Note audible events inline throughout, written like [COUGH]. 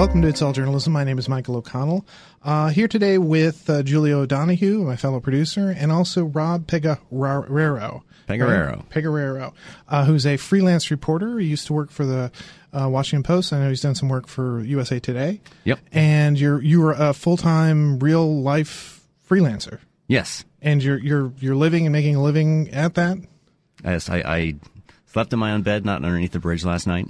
Welcome to It's All Journalism. My name is Michael O'Connell. Uh, here today with uh, Julia O'Donoghue, my fellow producer, and also Rob. Pegoraro. Right? Pegoraro, uh, who's a freelance reporter. He used to work for the uh, Washington Post. I know he's done some work for USA Today. Yep. And you're you were a full time, real life freelancer. Yes. And you're you're you're living and making a living at that. Yes, I, I slept in my own bed, not underneath the bridge last night.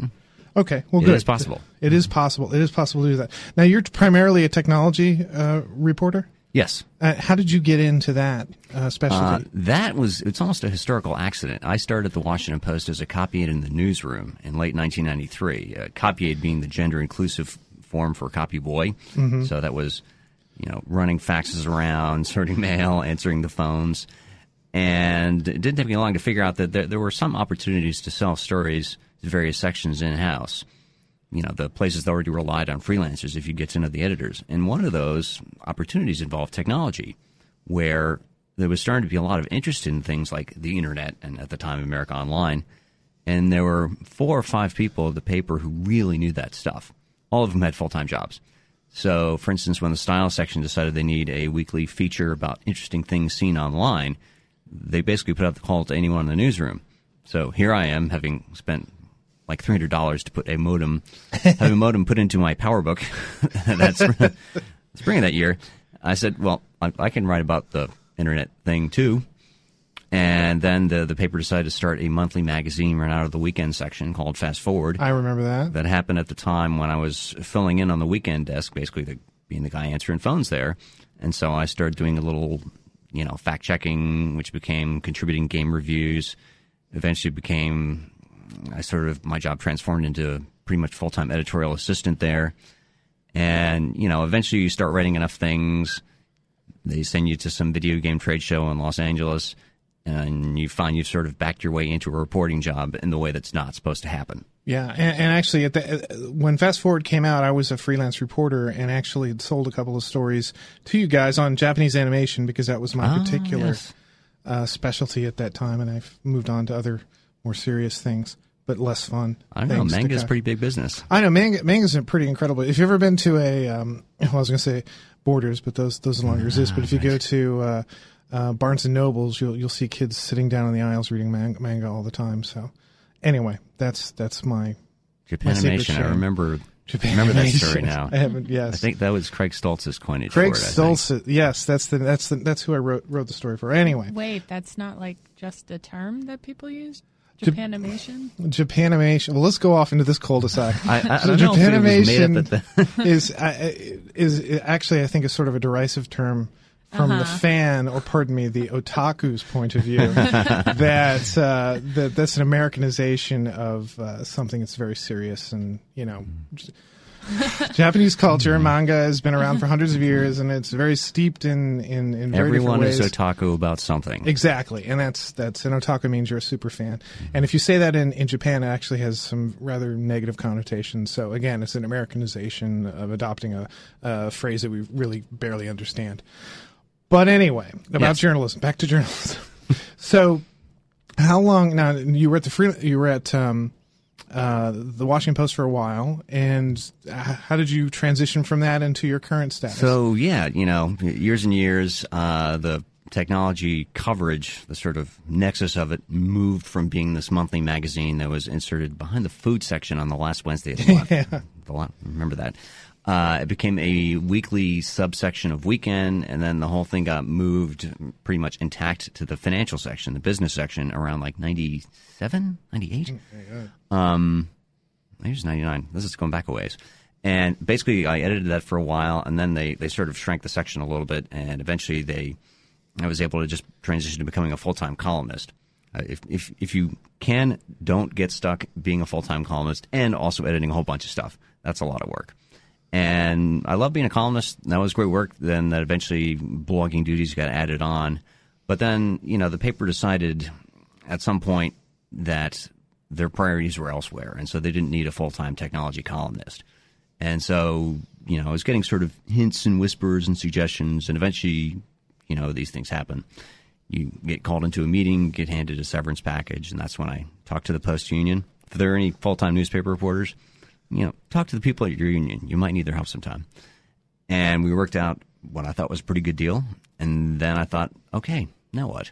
Okay, well, It good. is possible. It is possible. It is possible to do that. Now, you're primarily a technology uh, reporter. Yes. Uh, how did you get into that uh, Uh, specialty? that was, it's almost a historical accident. I started at the Washington Post as a copy aide in the newsroom in late 1993. Uh, copy aide being the gender inclusive form for copy boy. So that was, you know, running faxes around, [LAUGHS] sorting mail, answering the phones. And it didn't take me long to figure out that there, there were some opportunities to sell stories to various sections in house. you know, the places that already relied on freelancers if you get to know the editors. And one of those opportunities involved technology, where there was starting to be a lot of interest in things like the internet and at the time America Online. And there were four or five people at the paper who really knew that stuff. All of them had full time jobs. So, for instance, when the style section decided they need a weekly feature about interesting things seen online, they basically put out the call to anyone in the newsroom. So here I am, having spent like three hundred dollars to put a modem, have a modem put into my PowerBook. [LAUGHS] That's spring of that year. I said, "Well, I, I can write about the internet thing too." And then the the paper decided to start a monthly magazine run out of the weekend section called Fast Forward. I remember that. That happened at the time when I was filling in on the weekend desk, basically the, being the guy answering phones there. And so I started doing a little, you know, fact checking, which became contributing game reviews. Eventually became, I sort of, my job transformed into pretty much full time editorial assistant there. And, you know, eventually you start writing enough things. They send you to some video game trade show in Los Angeles, and you find you've sort of backed your way into a reporting job in the way that's not supposed to happen. Yeah, and, and actually, at the, when Fast Forward came out, I was a freelance reporter and actually had sold a couple of stories to you guys on Japanese animation because that was my Ah, particular yes. uh, specialty at that time, and I've moved on to other more serious things, but less fun. I know. things to Manga's pretty big business. I know manga. Manga's pretty incredible. If you've ever been to a, um, [LAUGHS] well, I was going to say Borders, but those those no longer exist. But if you go to uh, uh, Barnes and Nobles, you'll you'll see kids sitting down in the aisles reading man- manga all the time. So, anyway, that's that's my My secret Japanimation. I remember. Japan remember that story now. [LAUGHS] I haven't. Yes, I think that was Craig Stoltz's coinage. Craig for it, I think. Stoltz. Yes, that's the that's the that's who I wrote wrote the story for. Anyway, Wait, that's not like just a term that people use? Jap- Japanimation? Japanimation. Well, let's go off into this cul-de-sac. [LAUGHS] I, I, So Japanimation up at the. [LAUGHS] is is actually I think is sort of a derisive term from the Uh-huh. fan, or pardon me, the otaku's point of view. [LAUGHS] that uh, that that's an Americanization of uh, something that's very serious, and you know. [LAUGHS] Japanese culture, manga has been around for hundreds of years, and it's very steeped in in, in very Everyone is otaku about something. Exactly, and that's that's an otaku means you're a super fan. And if you say that in, in Japan, it actually has some rather negative connotations. So again, it's an Americanization of adopting a, a phrase that we really barely understand. But anyway, about Yes. journalism. Back to journalism. [LAUGHS] so, how long now? You were at the free. You were at um, uh, the Washington Post for a while, and how did you transition from that into your current status? So yeah, you know, years and years, uh, the technology coverage, the sort of nexus of it, moved from being this monthly magazine that was inserted behind the food section on the last Wednesday of the month. [LAUGHS] The la- remember that. Uh, it became a weekly subsection of Weekend, and then the whole thing got moved pretty much intact to the financial section, the business section, around like 97, 98? Um, maybe it's 99. This is going back a ways. And basically, I edited that for a while, and then they, they sort of shrank the section a little bit, and eventually they, I was able to just transition to becoming a full time columnist. Uh, if, if if you can, don't get stuck being a full time columnist and also editing a whole bunch of stuff. That's a lot of work. And I love being a columnist. That was great work. Then that eventually blogging duties got added on. But then, you know, the paper decided at some point that their priorities were elsewhere. And so they didn't need a full time technology columnist. And so, you know, I was getting sort of hints and whispers and suggestions. And eventually, you know, these things happen. You get called into a meeting, get handed a severance package. And that's when I talked to the Post Union. If there are any full time newspaper reporters, you know, talk to the people at your union. You might need their help sometime. And we worked out what I thought was a pretty good deal. And then I thought, okay, now what?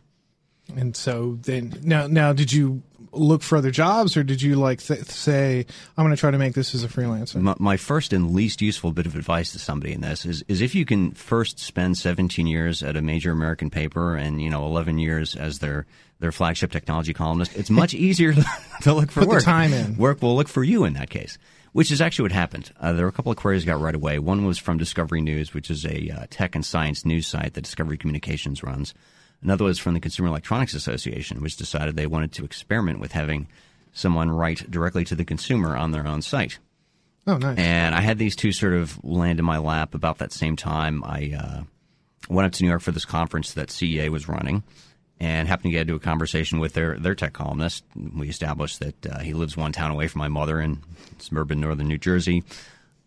And so then now now did you look for other jobs or did you like th- say I'm going to try to make this as a freelancer? My, my, first and least useful bit of advice to somebody in this is is if you can first spend 17 years at a major American paper and you know 11 years as their their flagship technology columnist, it's much [LAUGHS] easier [LAUGHS] to look for Put work. the time in. Work will look for you in that case. Which is actually what happened. Uh, there were a couple of queries got right away. One was from Discovery News, which is a uh, tech and science news site that Discovery Communications runs. Another was from the Consumer Electronics Association, which decided they wanted to experiment with having someone write directly to the consumer on their own site. Oh, nice. And I had these two sort of land in my lap about that same time. I uh, went up to New York for this conference that CEA was running and happened to get into a conversation with their, their tech columnist. We established that uh, he lives one town away from my mother in suburban northern New Jersey.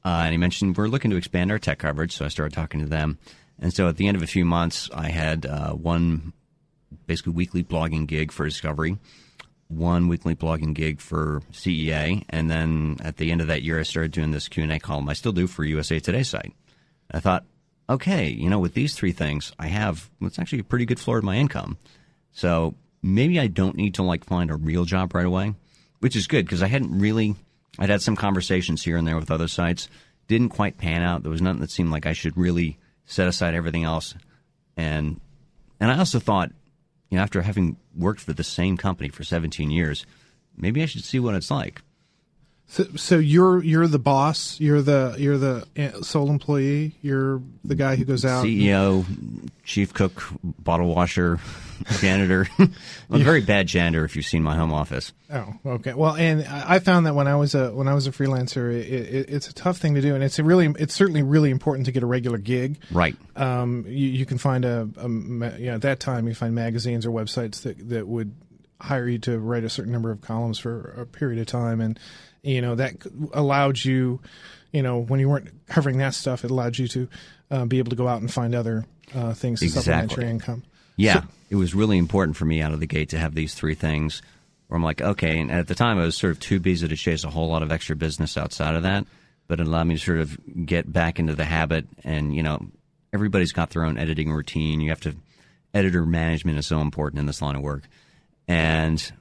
Uh, and he mentioned we're looking to expand our tech coverage, so I started talking to them. And so at the end of a few months, I had uh, one basically weekly blogging gig for Discovery, one weekly blogging gig for CEA, and then at the end of that year, I started doing this Q and A column. I still do for USA Today site. I thought, okay, you know, with these three things, I have it's actually a pretty good floor of my income. So maybe I don't need to like find a real job right away, which is good because I hadn't really. I'd had some conversations here and there with other sites, didn't quite pan out. There was nothing that seemed like I should really set aside everything else, and and I also thought, you know, after having worked for the same company for 17 years, maybe I should see what it's like. So, so you're you're the boss. You're the you're the uh, sole employee. You're the guy who goes out. CEO, chief cook, bottle washer, janitor. [LAUGHS] I'm a very bad janitor. If you've seen my home office. Oh, okay. Well, and I found that when I was a when I was a freelancer, it, it, it's a tough thing to do, and it's a really it's certainly really important to get a regular gig. Right. Um, you, you can find a, a you know, at that time you find magazines or websites that that would hire you to write a certain number of columns for a period of time, and you know that allowed you, you know, when you weren't covering that stuff, it allowed you to uh, be able to go out and find other uh, things to supplement Exactly. your income. Yeah, So- it was really important for me out of the gate to have these three things. Where I'm like, okay, and at the time I was sort of too busy to chase a whole lot of extra business outside of that, but it allowed me to sort of get back into the habit. And you know, everybody's got their own editing routine. You have to editor management is so important in this line of work, and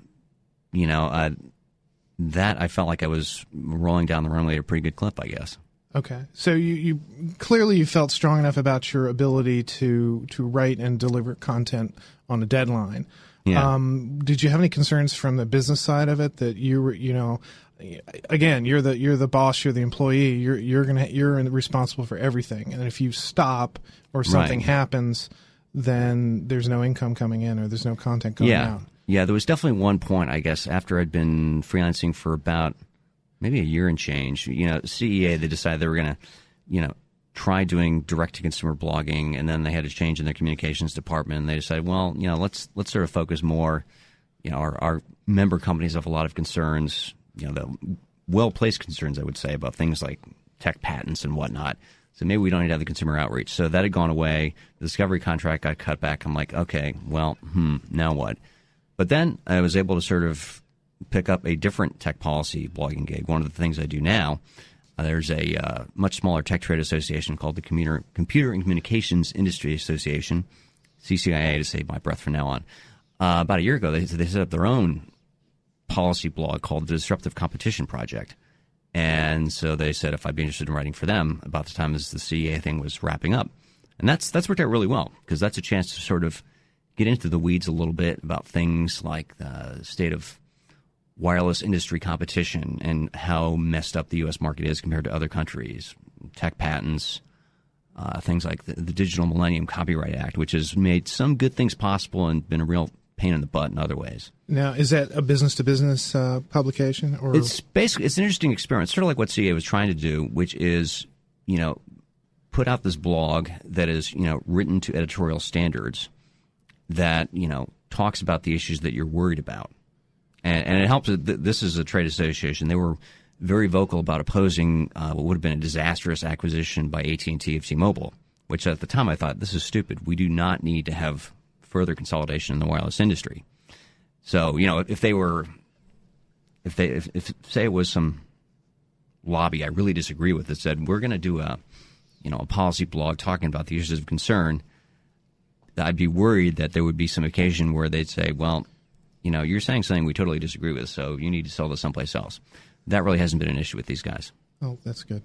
you know, uh, that I felt like I was rolling down the runway at a pretty good clip, I guess. Okay, so you, you clearly you felt strong enough about your ability to to write and deliver content on a deadline. Yeah. Um, did you have any concerns from the business side of it that you were, you know, again, you're the you're the boss, you're the employee, you're you're gonna you're responsible for everything, and if you stop or something Right. happens, then there's no income coming in or there's no content going yeah. out. Yeah, there was definitely one point, I guess, after I'd been freelancing for about maybe a year and change. You know, CEA, they decided they were going to, you know, try doing direct to consumer blogging, and then they had a change in their communications department, and they decided, well, you know, let's let's sort of focus more. You know, our, our member companies have a lot of concerns. You know, the well placed concerns, I would say, about things like tech patents and whatnot. So maybe we don't need to have the consumer outreach. So that had gone away. The discovery contract got cut back. I'm like, okay, well, hmm, now what? But then I was able to sort of pick up a different tech policy blogging gig. One of the things I do now, uh, there's a uh, much smaller tech trade association called the Computer, Computer and Communications Industry Association, CCIA to save my breath from now on. Uh, about a year ago, they, they set up their own policy blog called the Disruptive Competition Project. And so they said if I'd be interested in writing for them about the time as the CEA thing was wrapping up. And that's that's worked out really well because that's a chance to sort of get into the weeds a little bit about things like the state of wireless industry competition and how messed up the U.S. market is compared to other countries, tech patents, uh, things like the, the Digital Millennium Copyright Act, which has made some good things possible and been a real pain in the butt in other ways. Now, is that a business to business publication or It's basically it's an interesting experiment, sort of like what CEA was trying to do, which is you know put out this blog that is you know written to editorial standards that you know talks about the issues that you're worried about, and, and it helps. that This is a trade association. They were very vocal about opposing uh, what would have been a disastrous acquisition by AT and T of T-Mobile, which at the time I thought this is stupid. We do not need to have further consolidation in the wireless industry. So you know if they were if they if, if say it was some lobby I really disagree with that said we're going to do a you know a policy blog talking about the issues of concern, I'd be worried that there would be some occasion where they'd say, well, you know, you're saying something we totally disagree with, so you need to sell this someplace else. That really hasn't been an issue with these guys. Oh, that's good.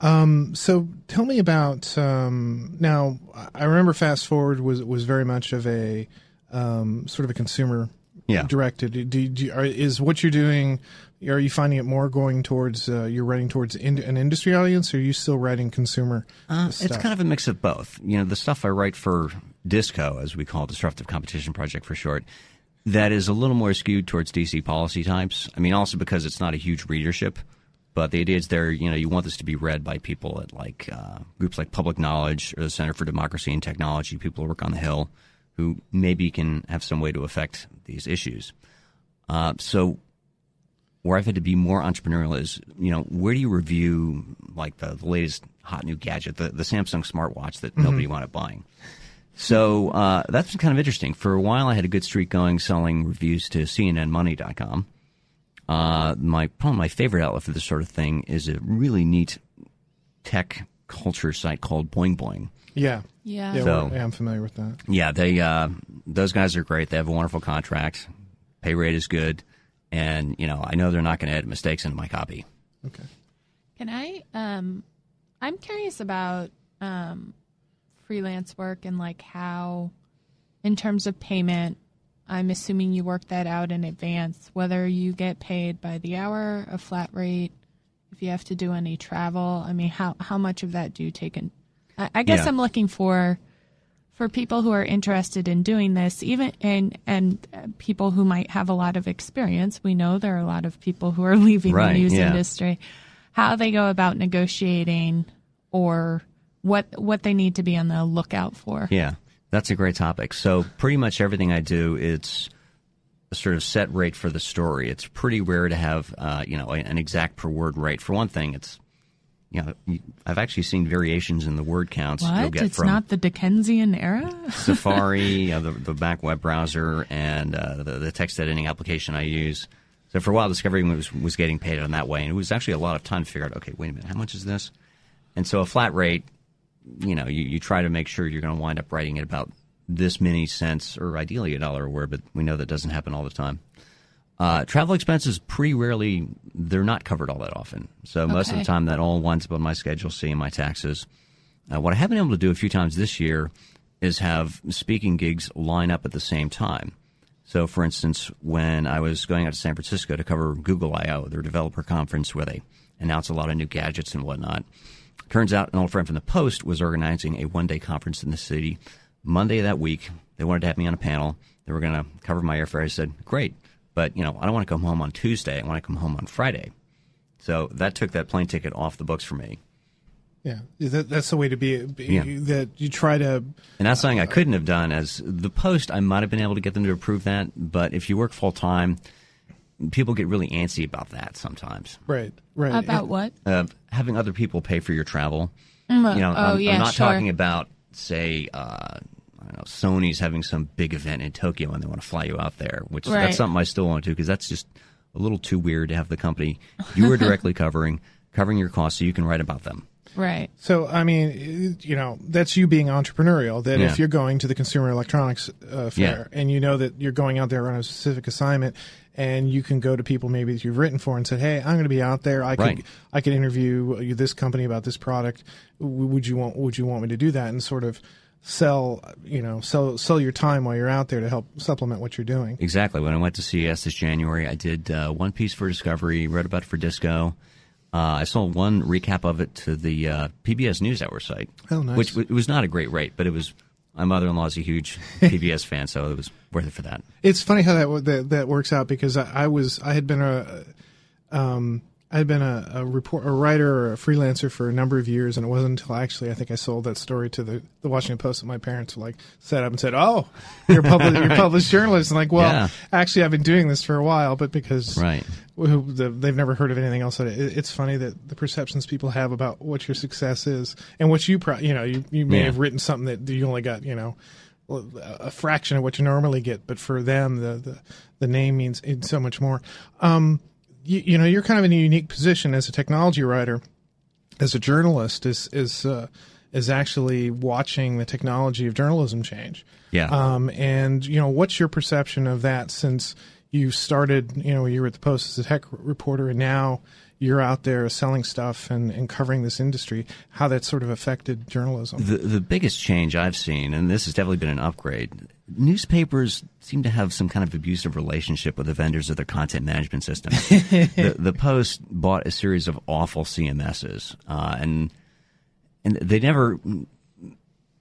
Um, so tell me about um, now. I remember Fast Forward was was very much of a um, sort of a consumer Yeah. directed. Do, do, are, is what you're doing? Are you finding it more going towards uh, you're writing towards in, an industry audience, or are you still writing consumer Uh, it's kind of a mix of both. You know, the stuff I write for Disco, as we call it, Disruptive Competition Project for short, that is a little more skewed towards DC policy types. I mean, also because it's not a huge readership, but the idea is there, you know, you want this to be read by people at like uh, groups like Public Knowledge or the Center for Democracy and Technology, people who work on the Hill, who maybe can have some way to affect these issues. Uh, so where I've had to be more entrepreneurial is, you know, where do you review like the, the latest hot new gadget, the, the Samsung smartwatch that nobody wound up buying? So uh, that's been kind of interesting. For a while, I had a good streak going selling reviews to CNNMoney.com. Uh, my probably my favorite outlet for this sort of thing is a really neat tech culture site called Boing Boing. yeah, Yeah. yeah, So- yeah, I'm familiar with that. Yeah, they uh, those guys are great. They have a wonderful contract. Pay rate is good, and you know I know they're not going to add mistakes into my copy. Okay. Can I? Um, I'm curious about um, freelance work and like how, in terms of payment, I'm assuming you work that out in advance. Whether you get paid by the hour, a flat rate, if you have to do any travel. I mean, how how much of that do you take in? I, I guess Yeah. I'm looking for for people who are interested in doing this, even and and uh, people who might have a lot of experience. We know there are a lot of people who are [LAUGHS] leaving Right, the news yeah. industry. How they go about negotiating, or what what they need to be on the lookout for. Yeah, that's a great topic. So pretty much everything I do, it's a sort of set rate for the story. It's pretty rare to have, uh, you know, an exact per word rate. For one thing, it's you know, I've actually seen variations in the word counts you'll What? get It's from not the Dickensian era. Safari, [LAUGHS] uh, the, the Mac web browser, and uh, the, the text editing application I use. So for a while, Discovery was was getting paid on that way, and it was actually a lot of time to figure out. Okay, wait a minute, how much is this? And so a flat rate, you know, you, you try to make sure you're going to wind up writing it about this many cents, or ideally a dollar a word, but we know that doesn't happen all the time. Uh, travel expenses pretty rarely they're not covered all that often. So most of the time that all winds up on my schedule, seeing my taxes. Uh, what I have been able to do a few times this year is have speaking gigs line up at the same time. So, for instance, when I was going out to San Francisco to cover Google I/O, their developer conference, where they announce a lot of new gadgets and whatnot, turns out an old friend from the Post was organizing a one-day conference in the city. Monday of that week, they wanted to have me on a panel. They were going to cover my airfare. I said, "Great, but you know, I don't want to come home on Tuesday. I want to come home on Friday." So that took that plane ticket off the books for me. Yeah, that, that's the way to be. be Yeah. That you try to. And that's something I uh, couldn't have done as the post. I might have been able to get them to approve that, but if you work full time, people get really antsy about that sometimes. Right, right. About what? Uh, having other people pay for your travel. Mm, You know, oh I'm, yeah, I'm not sure. talking about say. Uh, I don't know, Sony's having some big event in Tokyo and they want to fly you out there, which Right. that's something I still want to because that's just a little too weird to have the company you are [LAUGHS] directly covering, covering your costs so you can write about them. Right. So, I mean, you know, that's you being entrepreneurial. That Yeah. if you're going to the Consumer Electronics uh, Fair and you know that you're going out there on a specific assignment, and you can go to people maybe that you've written for and said, "Hey, I'm going to be out there. I could I could interview this company about this product. Would you want Would you want me to do that?" And sort of sell, you know, sell sell your time while you're out there to help supplement what you're doing. Exactly. When I went to CES this January, I did uh, one piece for Discovery, wrote about it for Disco. Uh, I sold one recap of it to the uh, PBS NewsHour site, Oh, nice. which w- it was not a great rate, but it was. My mother-in-law is a huge [LAUGHS] PBS fan, so it was worth it for that. It's funny how that that, that works out because I, I was I had been a um, I had been a, a report a writer or a freelancer for a number of years, and it wasn't until actually I think I sold that story to the, the Washington Post that my parents like set up and said, "Oh, you're a public, [LAUGHS] you're published journalist." And like, well, Yeah. actually, I've been doing this for a while, but because Right. Who- the, they've never heard of anything else. It, it's funny that the perceptions people have about what your success is and what you, pro- you know, you, you may Yeah. have written something that you only got, you know, a fraction of what you normally get, but for them, the the, the name means so much more. Um, you, you know you're kind of in a unique position as a technology writer, as a journalist, is is uh, is actually watching the technology of journalism change. Yeah. Um, and you know, what's your perception of that since you started? You know, you were at the Post as a tech reporter, and now you're out there selling stuff and, and covering this industry. How that sort of affected journalism? The the biggest change I've seen, and this has definitely been an upgrade. Newspapers seem to have some kind of abusive relationship with the vendors of their content management system. [LAUGHS] the, the Post bought a series of awful CMSs, uh, and and they never.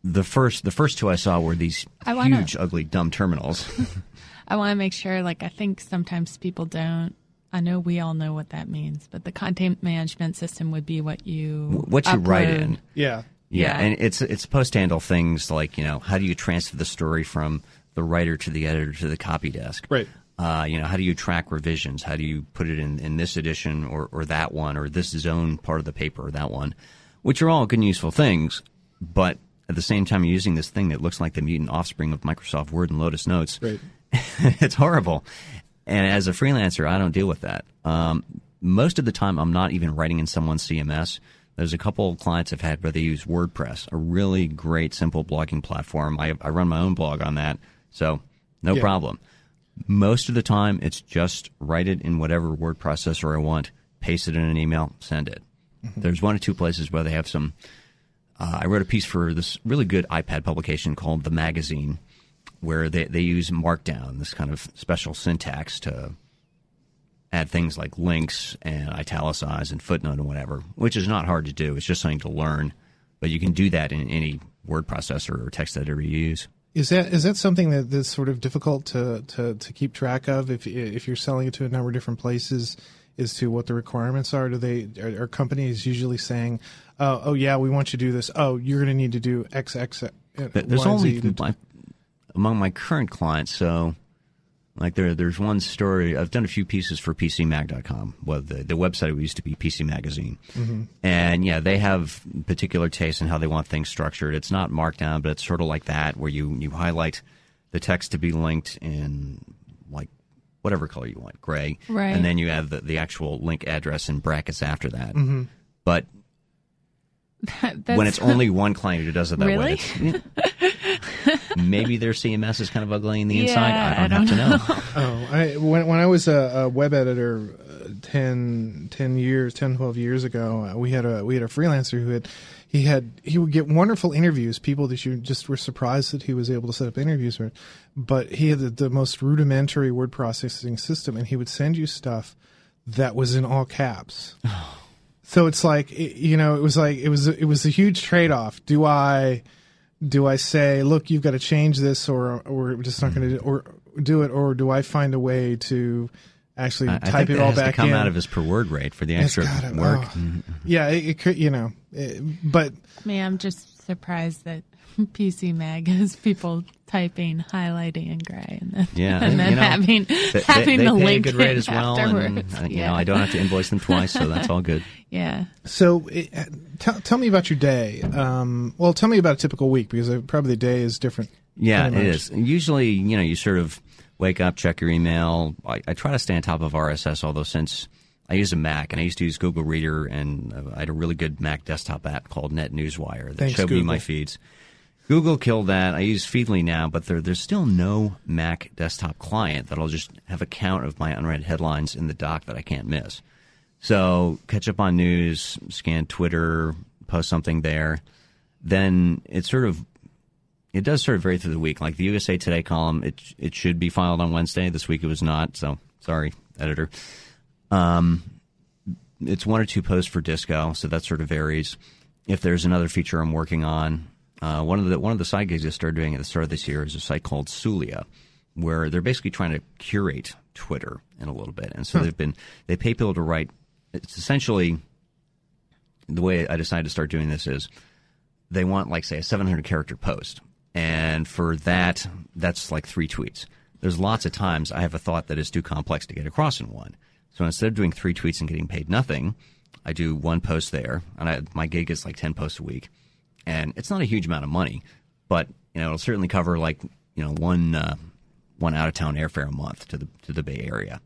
The first the first two I saw were these I wanna- huge, ugly, dumb terminals. [LAUGHS] I want to make sure, like, I think sometimes people don't. I know we all know what that means, but the content management system would be what you what you write in. Yeah. Yeah, Yeah. and it's it's supposed to handle things like you know how do you transfer the story from the writer to the editor to the copy desk. Right. Uh, you know how do you track revisions? How do you put it in, in this edition or, or that one or this zone part of the paper or that one, which are all good and useful things, but at the same time you're using this thing that looks like the mutant offspring of Microsoft Word and Lotus Notes. Right. [LAUGHS] it's horrible. And as a freelancer, I don't deal with that. Um, most of the time, I'm not even writing in someone's CMS. There's a couple of clients I've had where they use WordPress, a really great, simple blogging platform. I, I run my own blog on that, so no Yeah. problem. Most of the time, it's just write it in whatever word processor I want, paste it in an email, send it. There's one or two places where they have some. Uh, I wrote a piece for this really good iPad publication called The Magazine, where they, they use Markdown, this kind of special syntax to add things like links and italicize and footnote and whatever, which is not hard to do. It's just something to learn, but you can do that in any word processor or text editor you use. Is that is that something that that's sort of difficult to, to, to keep track of if if you're selling it to a number of different places as to what the requirements are? Do they are, are companies usually saying, oh, oh yeah, we want you to do this. Oh, you're going to need to do X X. There's only Z to- among my current clients, so like there there's one story I've done a few pieces for PCMag.com. Well, the the website used to be PC Magazine, and yeah, they have particular tastes in how they want things structured. It's not Markdown, but it's sort of like that where you you highlight the text to be linked in like whatever color you want, gray, Right. and then you have the, the actual link address in brackets after that. Mm-hmm. But [LAUGHS] That's- when it's only one client who does it that way. Really? it's- [LAUGHS] [LAUGHS] maybe their CMS is kind of ugly in the inside. I don't, I have don't to know. [LAUGHS] Oh, I, when when I was a, a web editor uh, 10, 10 years, 10, 12 years ago, uh, we had a we had a freelancer who had he had he would get wonderful interviews, people that you just were surprised that he was able to set up interviews with. But he had the, the most rudimentary word processing system, and he would send you stuff that was in all caps. [SIGHS] So it's like it- you know, it was like it was it was a huge trade off. Do I do I say, look, you've got to change this, or or we're just not going to or do it, or do I find a way to actually I, I type think it all has back to come in? out of his per word rate for the extra gotta- work. oh. Yeah, it, it could, you know, it, but Man, I'm just surprised that [LAUGHS] PC Mag has people typing, highlighting in gray, and then, Yeah, and then you know, having They, they- having they the link good rate as well, and afterwards. uh, you yeah. know I don't have to invoice them twice, so that's all good. [LAUGHS] Yeah. so it, tell tell me about your day. Um, well, tell me about a typical week because uh, probably the day is different. Yeah, it pretty Usually, you know, you sort of wake up, check your email. I, I try to stay on top of RSS, although since I use a Mac and I used to use Google Reader, and uh, I had a really good Mac desktop app called NetNewsWire that Thanks, showed me my feeds. Google killed that. I use Feedly now, but there, there's still no Mac desktop client that'll just have a count of my unread headlines in the dock that I can't miss. So catch up on news, scan Twitter, post something there. Then it sort of it does sort of vary through the week. Like the USA Today column, it it should be filed on Wednesday. This week it was not. So sorry, editor. Um, it's one or two posts for Disco, so that sort of varies. If there's another feature I'm working on, uh, one of the one of the side gigs I started doing at the start of this year is a site called Sulia, where they're basically trying to curate Twitter in a little bit, and so they've been they pay people to write. It's essentially the way I decided to start doing this is they want like say a 700 character post. And for that that's like three tweets. There's lots of times i have a thought that is too complex to get across in one. So instead of doing three tweets and getting paid nothing i do one post there. And I, my gig is like 10 posts a week. And it's not a huge amount of money but you know it'll certainly cover like you know one uh, one out of town airfare a month to the to the bay area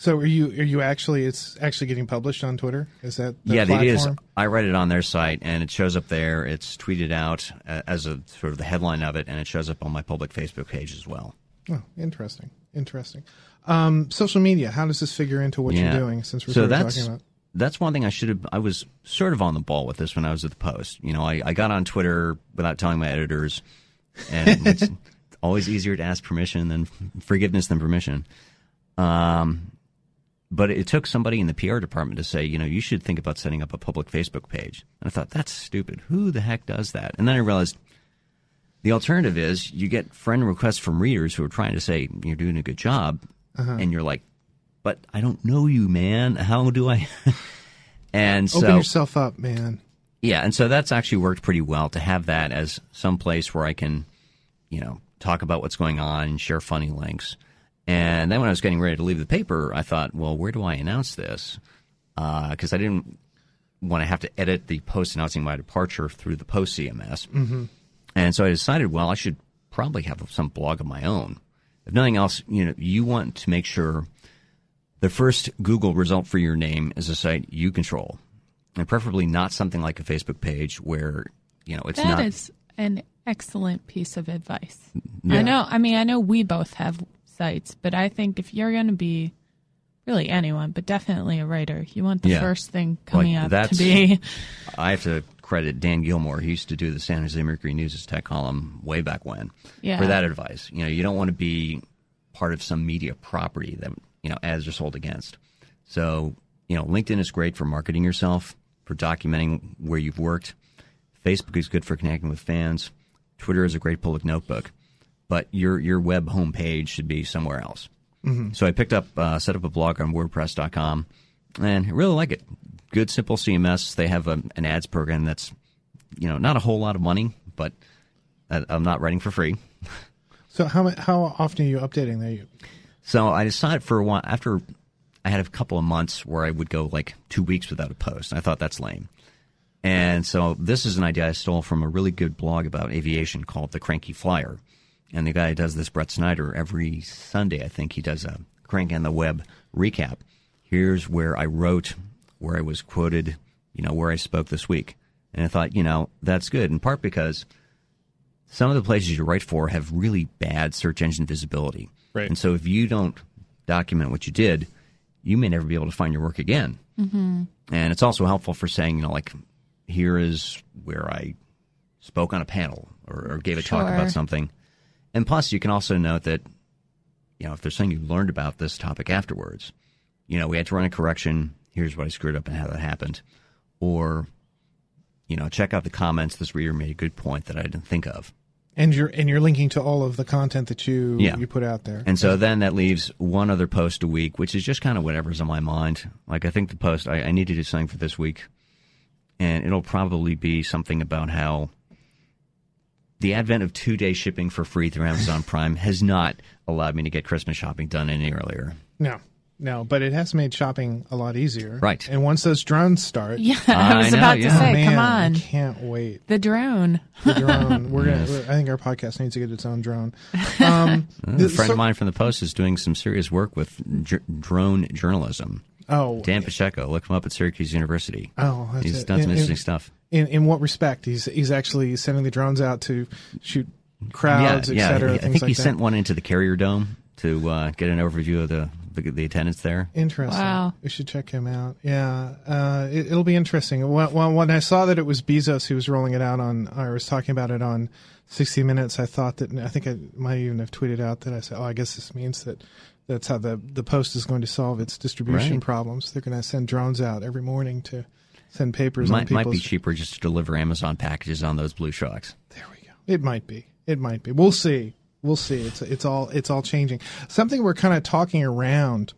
So are you are you actually it's actually getting published on Twitter? Is that the yeah, platform? it is. I write it on their site, and it shows up there. It's tweeted out uh, as a sort of the headline of it, and it shows up on my public Facebook page as well. Oh, interesting, interesting. Um, social media. How does this figure into what Yeah. you're doing? Since we're so sort of that's talking about. that's one thing I should have. I was sort of on the ball with this when I was at the Post. You know, I, I got on Twitter without telling my editors, and it's [LAUGHS] always easier to ask permission than forgiveness than permission. Um, but it took somebody in the PR department to say, you know, you should think about setting up a public Facebook page. And I thought that's stupid. Who the heck does that? And then I realized the alternative is you get friend requests from readers who are trying to say you're doing a good job, uh-huh. and you're like, but I don't know you, man. How do I? [LAUGHS] and Open so yourself up, man. yeah, and so that's actually worked pretty well to have that as some place where I can, you know, talk about what's going on, and share funny links. And then when I was getting ready to leave the paper, I thought, well, where do I announce this? Because I didn't want to have to edit the post announcing my departure through the post CMS. Mm-hmm. And so I decided, well, I should probably have some blog of my own. If nothing else, you know, you want to make sure the first Google result for your name is a site you control, and preferably not something like a Facebook page where you know it's That is not. an excellent piece of advice. Yeah. I know. I mean, I know we both have sites, but I think if you're going to be really anyone, but definitely a writer, you want the Yeah. first thing coming Like, up to be. I have to credit Dan Gillmor. He used to do the San Jose Mercury News' tech column way back when Yeah. for that advice. You know, you don't want to be part of some media property that you know ads are sold against. So you know, LinkedIn is great for marketing yourself, for documenting where you've worked. Facebook is good for connecting with fans. Twitter is a great public notebook, but your your web homepage should be somewhere else. So I picked up, uh, set up a blog on WordPress.com, and I really like it. Good, simple CMS. They have a, an ads program that's, you know, not a whole lot of money, but I, I'm not writing for free. [LAUGHS] So how how often are you updating there? So I decided for a while after I had a couple of months where I would go like two weeks without a post. And I thought that's lame. And so this is an idea I stole from a really good blog about aviation called The Cranky Flier. And the guy who does this, Brett Snyder, every Sunday, I think he does a Crank on the Web recap. Here's where I wrote, where I was quoted, you know, where I spoke this week. And I thought, you know, that's good in part because some of the places you write for have really bad search engine visibility. Right. And so if you don't document what you did, you may never be able to find your work again. Mm-hmm. And it's also helpful for saying, you know, like, here is where I spoke on a panel or, or gave a talk about something. And plus, you can also note that, you know, if there's something you learned about this topic afterwards, you know, we had to run a correction. Here's what I screwed up and how that happened. Or, you know, check out the comments. This reader made a good point that I didn't think of. and you're and you're linking to all of the content that you Yeah. you put out there. And so then that leaves one other post a week, which is just kind of whatever's on my mind. Like I think the post I, I need to do something for this week, and it'll probably be something about how the advent of two day shipping for free through Amazon Prime has not allowed me to get Christmas shopping done any earlier. no, no, but it has made shopping a lot easier. Right. And once those drones start, Yeah, I was I know, about to yeah. say, man, come I on, can't wait. the drone. The drone. We're gonna. I think our podcast needs to get its own drone. [LAUGHS] Um, A friend so- of mine from the Post is doing some serious work with j- drone journalism. Oh, Dan Pacheco, look him up at Syracuse University. Oh, that's He's it. done some In- interesting in- stuff. In in what respect? He's he's actually sending the drones out to shoot crowds, yeah, et cetera, I think like he that. sent one into the Carrier Dome to uh, get an overview of the, the the attendance there. Interesting. Wow. We should check him out. Yeah, uh, it, it'll be interesting. When, when when I saw that it was Bezos who was rolling it out on, I was talking about it on 60 Minutes. I thought that I think I might even have tweeted out that I said, "Oh, I guess this means that that's how the the Post is going to solve its distribution Right. problems. They're going to send drones out every morning to send papers Might, might be cheaper just to deliver Amazon packages on those blue shocks. There we go. It might be. It might be. We'll see. We'll see. It's it's all it's all changing. Something we're kind of talking around,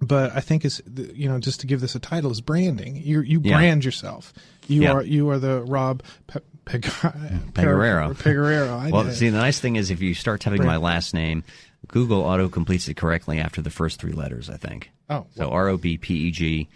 but I think is you know just to give this a title is branding. You you Yeah. brand yourself. You Yeah. are you are the Rob Pe- Peg- [LAUGHS] Pegarero. Pegarero. Well, see, the nice thing is if you start typing my last name, Google auto completes it correctly after the first three letters. I think. Oh, so R O B P E G,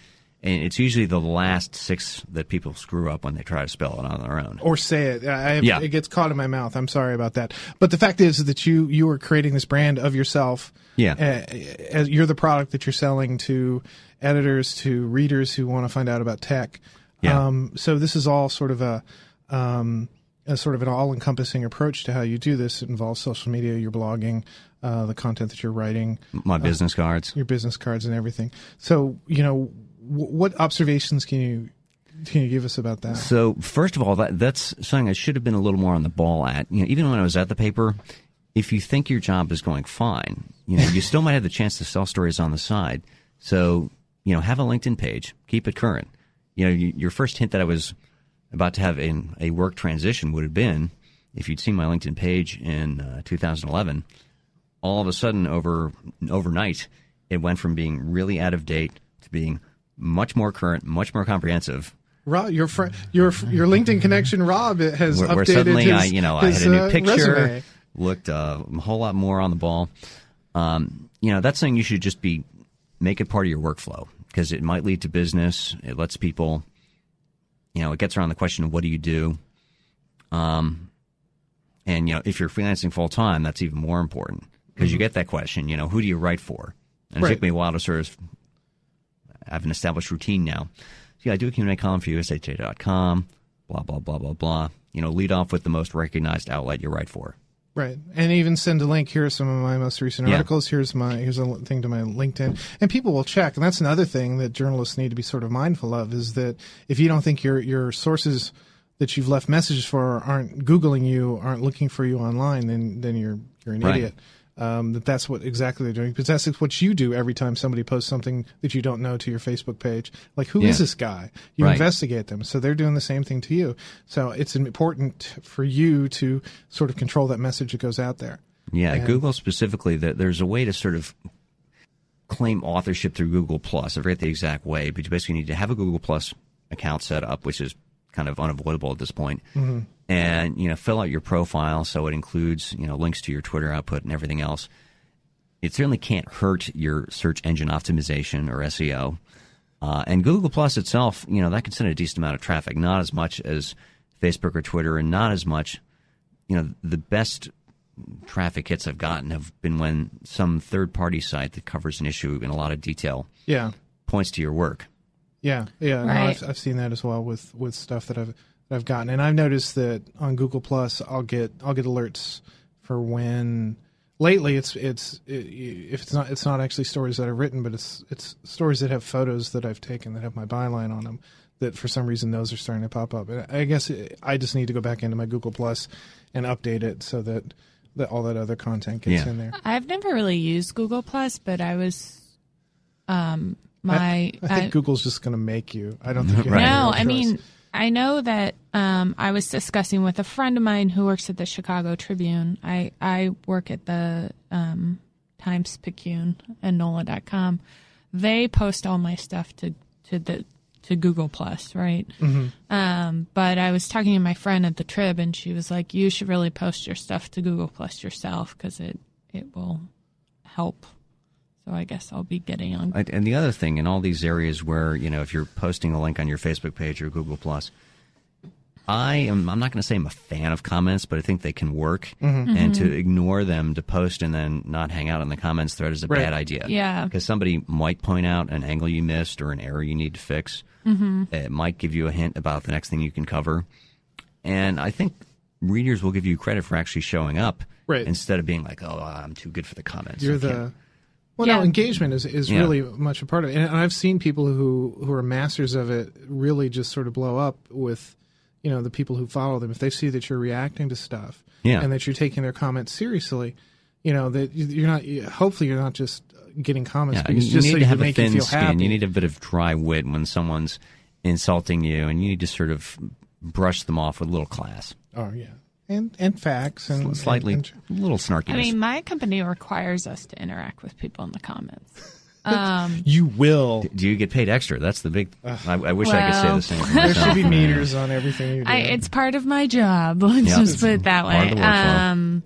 and it's usually the last six that people screw up when they try to spell it on their own. or say it. I have, Yeah. It gets caught in my mouth. I'm sorry about that. But the fact is that you you are creating this brand of yourself. Yeah. Uh, as you're the product that you're selling to editors, to readers who want to find out about tech. Yeah. Um, so this is all sort of a, um, a sort of an all-encompassing approach to how you do this. It involves social media, your blogging, uh, the content that you're writing, My business cards. your business cards, and everything. So you know, what observations can you can you give us about that? So first of all, that that's something I should have been a little more on the ball at. You know, even when I was at the paper, if you think your job is going fine, you know, you still might have the chance to sell stories on the side. So you know, have a LinkedIn page, keep it current. You know, you, your first hint that I was about to have in a work transition would have been if you'd seen my LinkedIn page in uh, 2011. All of a sudden, over overnight, it went from being really out of date to being much more current, much more comprehensive. Rob, your fr- your your LinkedIn connection, Rob, it has where, updated where suddenly his, I, you know, I had a new uh, picture, resume. looked uh, a whole lot more on the ball. Um, you know, that's something you should just be make it part of your workflow because it might lead to business. It lets people, you know, it gets around the question of what do you do. Um, and you know, if you're freelancing full time, that's even more important because you get that question. You know, who do you write for? And it took me a while to sort of have an established routine now. So yeah, I do a Q&A column for USHA.com, blah, blah, blah, blah, blah. You know, lead off with the most recognized outlet you write for. Right, and even send a link. Here are some of my most recent Yeah. articles. Here's my here's a thing to my LinkedIn, and people will check. And that's another thing that journalists need to be sort of mindful of is that if you don't think your your sources that you've left messages for aren't googling you, aren't looking for you online, then then you're you're an Right. idiot. Um, that that's what exactly they're doing because that's what you do every time somebody posts something that you don't know to your Facebook page. Like, who is Yeah. this guy? You Right. investigate them, so they're doing the same thing to you. So it's important for you to sort of control that message that goes out there. Yeah, And- Google specifically, that there's a way to sort of claim authorship through Google Plus. I forget the exact way, but you basically need to have a Google Plus account set up, which is kind of unavoidable at this point. Mm-hmm. And you know, fill out your profile so it includes you know links to your Twitter output and everything else. It certainly can't hurt your search engine optimization or SEO. Uh, and Google Plus itself, you know, that can send a decent amount of traffic, not as much as Facebook or Twitter, and not as much. You know, the best traffic hits I've gotten have been when some third party site that covers an issue in a lot of detail Yeah, points to your work. yeah, yeah. No, Right. I've, I've seen that as well with with stuff that I've that I've gotten, and I've noticed that on Google Plus, I'll get I'll get alerts for when. Lately, it's it's it, if it's not it's not actually stories that I've written, but it's it's stories that have photos that I've taken that have my byline on them. That for some reason those are starting to pop up. And I guess I just need to go back into my Google Plus and update it so that that all that other content gets Yeah. in there. I've never really used Google Plus, but I was um my I think I- Google's just going to make you. I don't think [LAUGHS] you Right. have No, any I choice. mean, I know that um, I was discussing with a friend of mine who works at the Chicago Tribune. I, I work at the um, Times Picayune and NOLA.com. They post all my stuff to, to the to Google Plus, right? Um, but I was talking to my friend at the Trib, and she was like, "You should really post your stuff to Google Plus yourself because it it will help." So I guess I'll be getting on. And and the other thing, in all these areas where you know, if you're posting a link on your Facebook page or Google Plus, I am. I'm not going to say I'm a fan of comments, but I think they can work. Mm-hmm. And to mm-hmm. ignore them, to post and then not hang out in the comments thread is a Right. bad idea. Yeah. because somebody might point out an angle you missed or an error you need to fix. Mm-hmm. It might give you a hint about the next thing you can cover, and I think readers will give you credit for actually showing up, Right. Instead of being like, "Oh, I'm too good for the comments." You're I can't- the well, no, engagement is, is Yeah. really much a part of it, and I've seen people who who are masters of it really just sort of blow up with, you know, the people who follow them if they see that you're reacting to stuff, Yeah. and that you're taking their comments seriously, you know that you- you're not. Hopefully, you're not just getting comments Yeah, because you just need so to have a make you thin skin. happy. You need a bit of dry wit when someone's insulting you, and you need to sort of brush them off with a little class, oh yeah, and and facts and slightly, and- a little snarky. I mean, my company requires us to interact with people in the comments. [LAUGHS] Um, you will. do you get paid extra? That's the big. I, I wish I could say the same. For [LAUGHS] There should be [LAUGHS] meters on everything you do. I, it's part of my job. Let's Yeah. just put it that way. Um,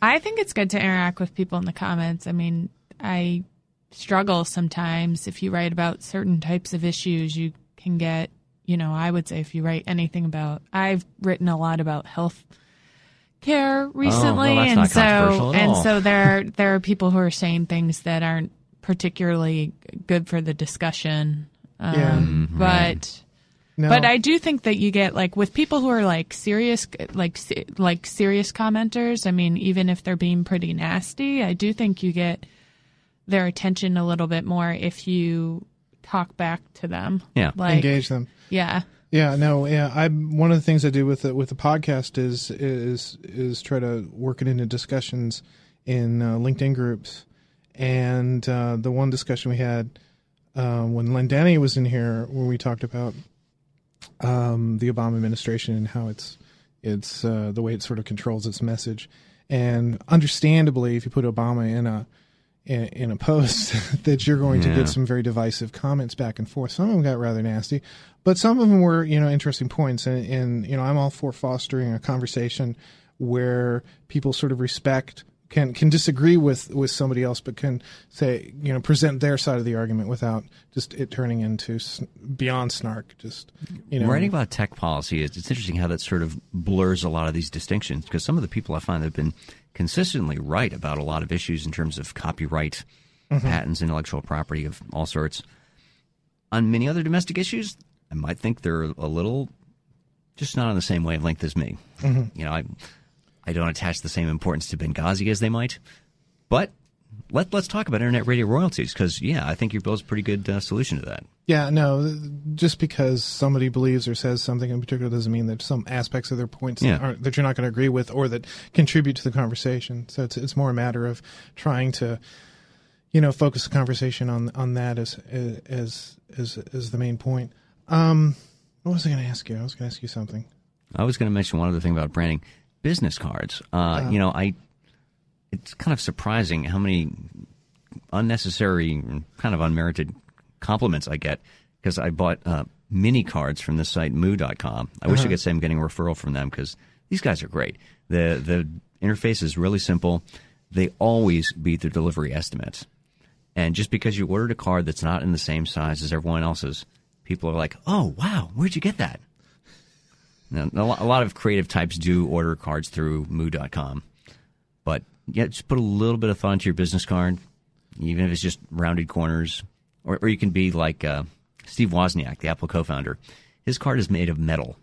I think it's good to interact with people in the comments. I mean, I struggle sometimes. If you write about certain types of issues, you can get, you know, I would say if you write anything about, I've written a lot about health care recently, Oh, well, that's and not so controversial at and so there there are people who are saying things that aren't particularly good for the discussion. Um, Yeah. Mm-hmm. But No, but I do think that you get like with people who are like serious, like like serious commenters. I mean, even if they're being pretty nasty, I do think you get their attention a little bit more if you talk back to them. Yeah. like engage them. yeah, Yeah, no, yeah. I one of the things I do with the, with the podcast is is is try to work it into discussions in uh, LinkedIn groups. And uh, the one discussion we had uh, when Lendani was in here, where we talked about um, the Obama administration and how it's it's uh, the way it sort of controls its message. And understandably, if you put Obama in a in, in a post, [LAUGHS] that you're going to get some very divisive comments back and forth. Some of them got rather nasty, but some of them were you know interesting points. And, and you know, I'm all for fostering a conversation where people sort of respect can can disagree with with somebody else, but can say you know present their side of the argument without just it turning into sn- beyond snark. Just you know, Writing about tech policy, it's, it's interesting how that sort of blurs a lot of these distinctions because some of the people I find that have been consistently right about a lot of issues in terms of copyright, mm-hmm. patents, intellectual property of all sorts. On many other domestic issues, I might think they're a little just not on the same wavelength as me. Mm-hmm. You know, I I don't attach the same importance to Benghazi as they might, but let let's talk about internet radio royalties because yeah, I think your bill's a pretty good uh, solution to that. Yeah, no. Just because somebody believes or says something in particular doesn't mean that some aspects of their points Yeah. aren't, that you're not going to agree with or that contribute to the conversation. So it's it's more a matter of trying to, you know, focus the conversation on on that as as as as the main point. Um, what was I going to ask you? I was going to ask you something. I was going to mention one other thing about branding business cards. Uh, you know, I it's kind of surprising how many unnecessary, kind of unmerited compliments I get because I bought uh, mini cards from the site moo.com. I wish I could say I'm getting a referral from them because these guys are great. The the interface is really simple. They always beat their delivery estimates. And just because you ordered a card that's not in the same size as everyone else's, people are like, "Oh, wow, where'd you get that?" Now, a a lot of creative types do order cards through moo.com. But yeah, just put a little bit of thought into your business card, even if it's just rounded corners. Or, or you can be like uh, Steve Wozniak, the Apple co founder. His card is made of metal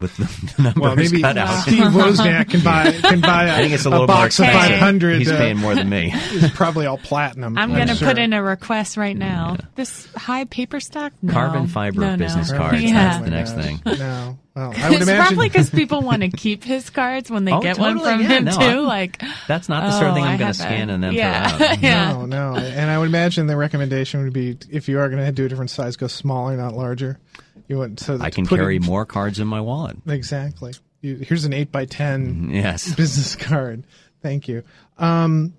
with [LAUGHS] the numbers Well, maybe cut out. Steve Wozniak can buy can buy a, [LAUGHS] I think it's a little box more of five hundred. He's uh, paying more than me. [LAUGHS] It's probably all platinum. I'm going to sure. put in a request right now. This high paper stock, no. Carbon fiber no, no. business Oh, cards. Yeah. That's the next thing. No, well, I would It's imagine probably because people want to keep his cards when they Oh, get one from yeah, him no, too. I'm- like, That's not the sort of oh, thing I I'm going to scan and then yeah. throw out. [LAUGHS] yeah. No, no. And I would imagine the recommendation would be if you are going to do a different size, go smaller, not larger. You want so I can carry it- more cards in my wallet. Exactly. You, here's an eight by 10 Yes. [LAUGHS] business card. Thank you. Um,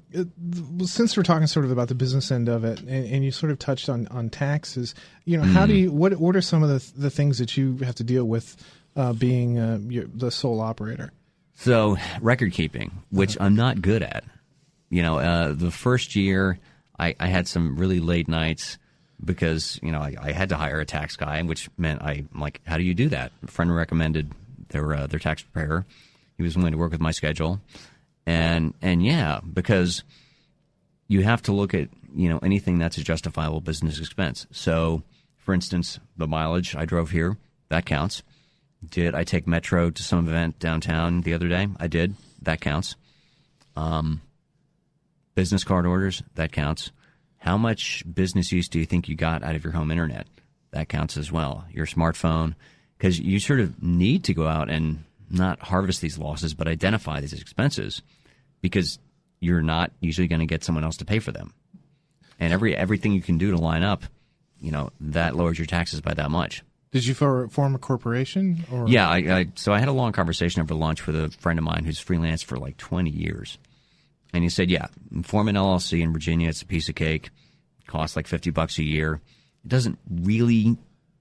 since we're talking sort of about the business end of it, and, and you sort of touched on, on taxes, you know, how do Mm-hmm. you what what are some of the the things that you have to deal with uh, being uh, your, the sole operator? So record keeping, which I'm not good at. You know, uh, the first year I, I had some really late nights because you know I, I had to hire a tax guy, which meant I'm like, how do you do that? A friend recommended their uh, their tax preparer. He was willing to work with my schedule, and and yeah, because you have to look at you know anything that's a justifiable business expense. So, for instance, the mileage I drove here that counts. Did I take Metro to some event downtown the other day? I did. That counts. Um, business card orders, that counts. How much business use do you think you got out of your home internet? That counts as well. Your smartphone, because you sort of need to go out and not harvest these losses, but identify these expenses because you're not usually going to get someone else to pay for them. And every everything you can do to line up, you know, that lowers your taxes by that much. Did you for, form a corporation? Or Yeah, I, I so I had a long conversation over lunch with a friend of mine who's freelance for like 20 years, and he said, "Yeah, form an LLC in Virginia. It's a piece of cake. Costs like 50 bucks a year. It doesn't really,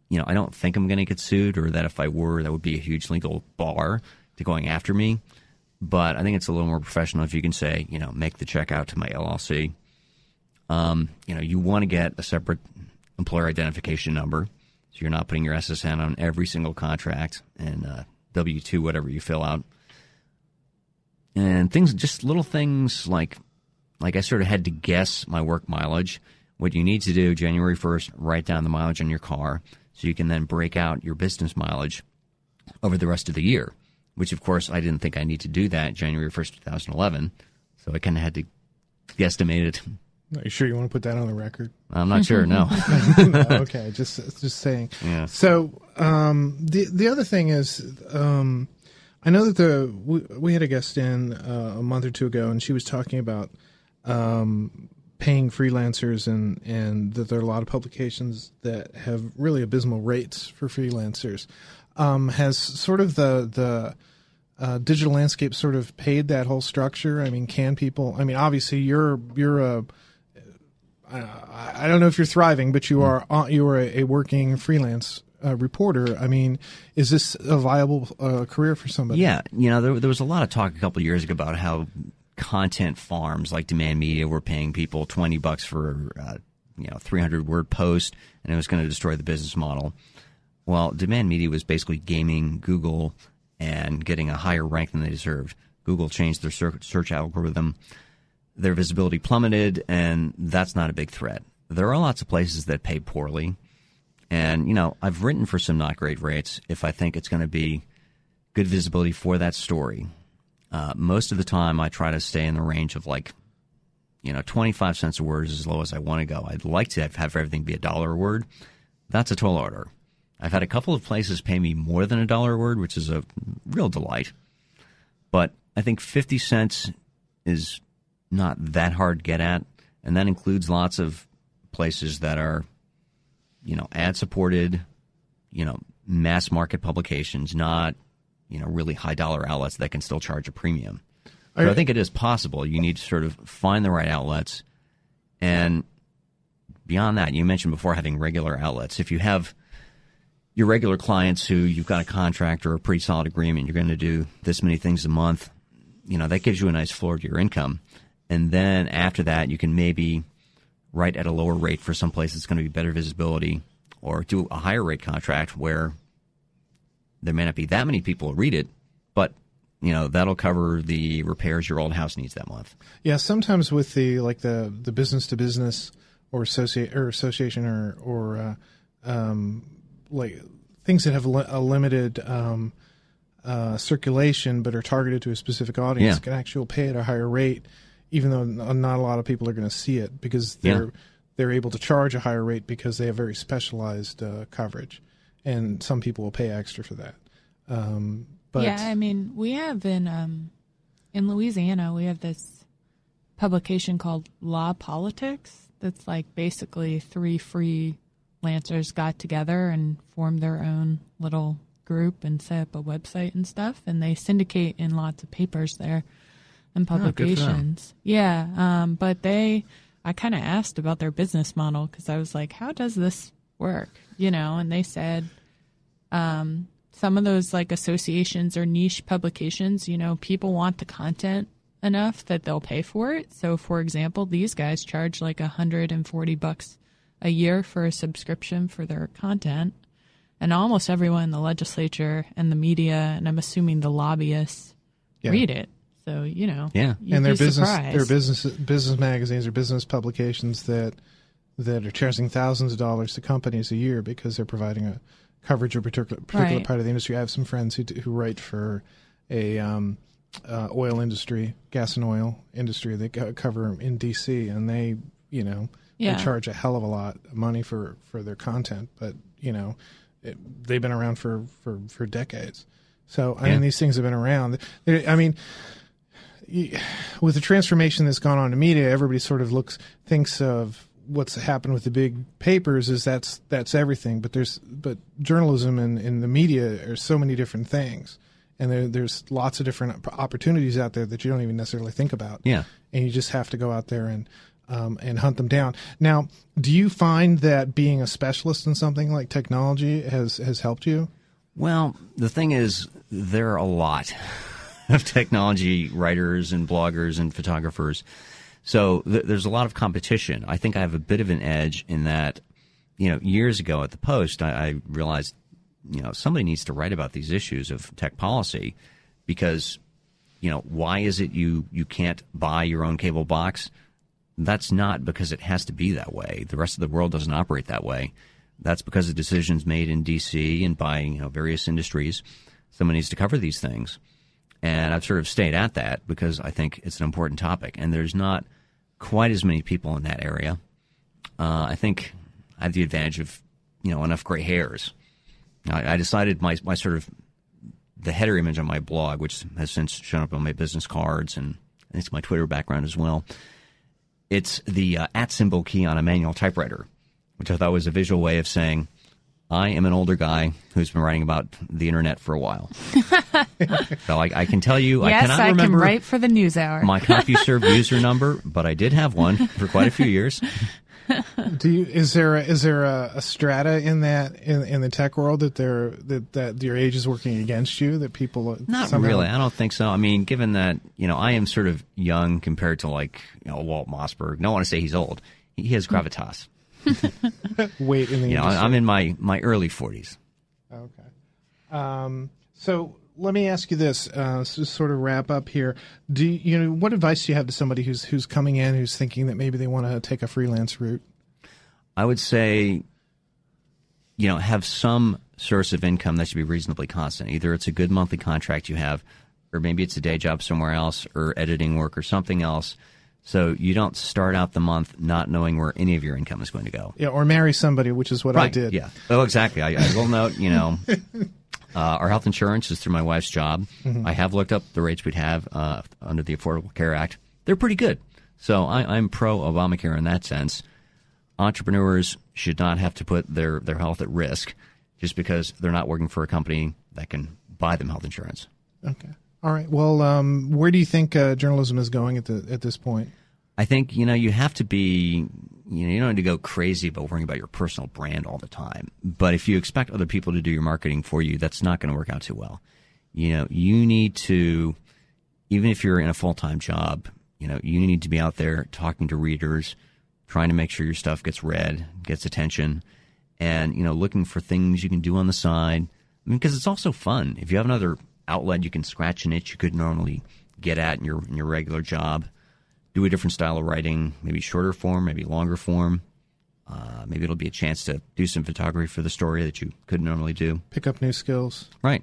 you know, I don't think I'm going to get sued, or that if I were, that would be a huge legal bar to going after me. But I think it's a little more professional if you can say, you know, make the check out to my LLC. Um, you know, you want to get a separate employer identification number, so you're not putting your SSN on every single contract and uh, W two whatever you fill out, and things just little things like like I sort of had to guess my work mileage. What you need to do January first, write down the mileage on your car, so you can then break out your business mileage over the rest of the year. Which of course I didn't think I need to do that January first, two thousand eleven, so I kind of had to guesstimate it Are you sure you want to put that on the record? I'm not sure. No. [LAUGHS] No, okay, just just saying. Yeah. So um, the the other thing is, um, I know that the we, we had a guest in uh, a month or two ago, and she was talking about um, paying freelancers, and and that there are a lot of publications that have really abysmal rates for freelancers. Um, has sort of the the uh, digital landscape sort of paid that whole structure? I mean, can people? I mean, obviously you're you're a I don't know if you're thriving, but you are uh, you are a, working freelance uh, reporter. I mean, is this a viable uh, career for somebody? Yeah, you know, there, there was a lot of talk a couple years ago about how content farms like Demand Media were paying people twenty bucks for uh, you know three hundred word post, and it was going to destroy the business model. Well, Demand Media was basically gaming Google and getting a higher rank than they deserved. Google changed their search algorithm their visibility plummeted, and that's not a big threat. There are lots of places that pay poorly, and you know I've written for some not great rates if I think it's going to be good visibility for that story. Uh, most of the time, I try to stay in the range of like, you know, 25 cents a word is as low as I want to go. I'd like to have, have everything be a dollar a word. That's a tall order. I've had a couple of places pay me more than a dollar a word, which is a real delight. But I think 50 cents is not that hard to get at, and that includes lots of places that are, you know, ad supported, you know, mass market publications, not, you know, really high dollar outlets that can still charge a premium. So I think it is possible. You need to sort of find the right outlets, and beyond that, you mentioned before having regular outlets. If you have your regular clients who you've got a contract or a pretty solid agreement, you're going to do this many things a month. You know that gives you a nice floor to your income and then after that you can maybe write at a lower rate for some place that's going to be better visibility or do a higher rate contract where there may not be that many people who read it but you know that'll cover the repairs your old house needs that month yeah sometimes with the like the the business to business or associate or association or or uh, um, like things that have li- a limited um, uh, circulation but are targeted to a specific audience Yeah. can actually pay at a higher rate even though not a lot of people are going to see it because they're Yeah. they're able to charge a higher rate because they have very specialized uh, coverage, and some people will pay extra for that. Um, but yeah, I mean, we have in um, in Louisiana, we have this publication called LaPolitics. That's like basically three free lancers got together and formed their own little group and set up a website and stuff, and they syndicate in lots of papers there and Oh, good for them. publications. yeah, um, but they, I kind of asked about their business model because I was like, how does this work? You know, and they said um, some of those like associations or niche publications, you know, people want the content enough that they'll pay for it. So, for example, these guys charge like a hundred and forty bucks a year for a subscription for their content, and almost everyone in the legislature and the media, and I'm assuming the lobbyists, Yeah. read it. So you know, Yeah. you'd and their be business surprised. their business business magazines or business publications that that are charging thousands of dollars to companies a year because they're providing a coverage of a particular particular Right. part of the industry. I have some friends who do, who write for a um, uh, oil industry, gas and oil industry. They cover in DC, and they you know Yeah. they charge a hell of a lot of money for for their content, but you know it, they've been around for for for decades. So I Yeah. mean, these things have been around. They- I mean, you- with the transformation that's gone on in media, everybody sort of looks thinks of what's happened with the big papers is that's that's everything. But there's but journalism and, and the media are so many different things, and there, there's lots of different opportunities out there that you don't even necessarily think about. Yeah. and you just have to go out there and. Um, and hunt them down. Now, do you find that being a specialist in something like technology has has helped you? Well, the thing is, there are a lot [LAUGHS] of technology writers and bloggers and photographers. So th- there's a lot of competition. I think I have a bit of an edge in that, you know, years ago at the Post, I, I realized, you know, somebody needs to write about these issues of tech policy because, you know, why is it you, you can't buy your own cable box? That's not because it has to be that way. The rest of the world doesn't operate that way. That's because of decisions made in D.C. and by you know various industries. Someone needs to cover these things, and I've sort of stayed at that because I think it's an important topic. And there's not quite as many people in that area. Uh, I think I have the advantage of you know enough gray hairs. I, I decided my my sort of the header image on my blog, which has since shown up on my business cards and it's my Twitter background as well it's the uh, at symbol key on a manual typewriter, which I thought was a visual way of saying, I am an older guy who's been writing about the internet for a while. [LAUGHS] so I, I, can tell you, yes, I cannot I remember can write for the news hour. my [LAUGHS] CompuServe user number, but I did have one for quite a few years. [LAUGHS] Do you is there a, is there a, a strata in that in, in the tech world that there that that your age is working against you that people Not somehow- really. I don't think so. I mean, given that you know I am sort of young compared to like you know Walt Mossberg. Don't want to say he's old. He has gravitas. [LAUGHS] wait in the You know, industry. I'm in my my early 40s. Okay. Um, so let me ask you this, uh, to sort of wrap up here. Do you, you know what advice do you have to somebody who's who's coming in who's thinking that maybe they want to take a freelance route? I would say, you know, have some source of income that should be reasonably constant. Either it's a good monthly contract you have, or maybe it's a day job somewhere else, or editing work, or something else. So you don't start out the month not knowing where any of your income is going to go. Yeah, or marry somebody, which is what I did. Yeah. Oh, exactly. I, I will note, you know, [LAUGHS] uh, our health insurance is through my wife's job. I have looked up the rates we'd have uh, under the Affordable Care Act. They're pretty good. So I, I'm pro Obamacare in that sense. Entrepreneurs should not have to put their, their health at risk just because they're not working for a company that can buy them health insurance. Okay. All right. Well, um, where do you think uh, journalism is going at the at this point? I think you know you have to be you know you don't need to go crazy about worrying about your personal brand all the time. But if you expect other people to do your marketing for you, that's not going to work out too well. You know, you need to even if you're in a full time job, you know, you need to be out there talking to readers, trying to make sure your stuff gets read, gets attention, and you know, looking for things you can do on the side. I mean, because it's also fun if you have another outlet you can scratch an itch you could normally get at in your in your regular job do a different style of writing, maybe shorter form, maybe longer form. Uh, maybe it'll be a chance to do some photography for the story that you couldn't normally do. Pick up new skills. Right.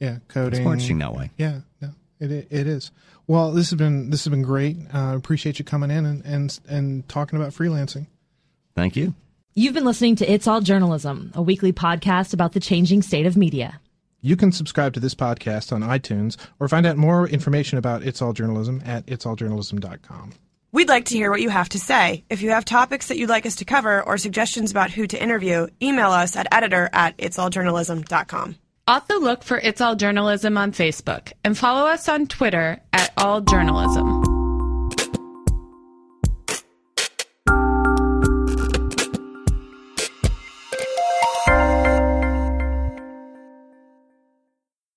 Yeah, coding. It's more interesting that way. Yeah, no, it it is. Well, this has been this has been great. Uh, appreciate you coming in and, and and talking about freelancing. Thank you. You've been listening to It's All Journalism, a weekly podcast about the changing state of media. You can subscribe to this podcast on iTunes or find out more information about It's All Journalism at itsalljournalism.com. We'd like to hear what you have to say. If you have topics that you'd like us to cover or suggestions about who to interview, email us at editor at itsalljournalism.com. Also, look for It's All Journalism on Facebook and follow us on Twitter at All Journalism.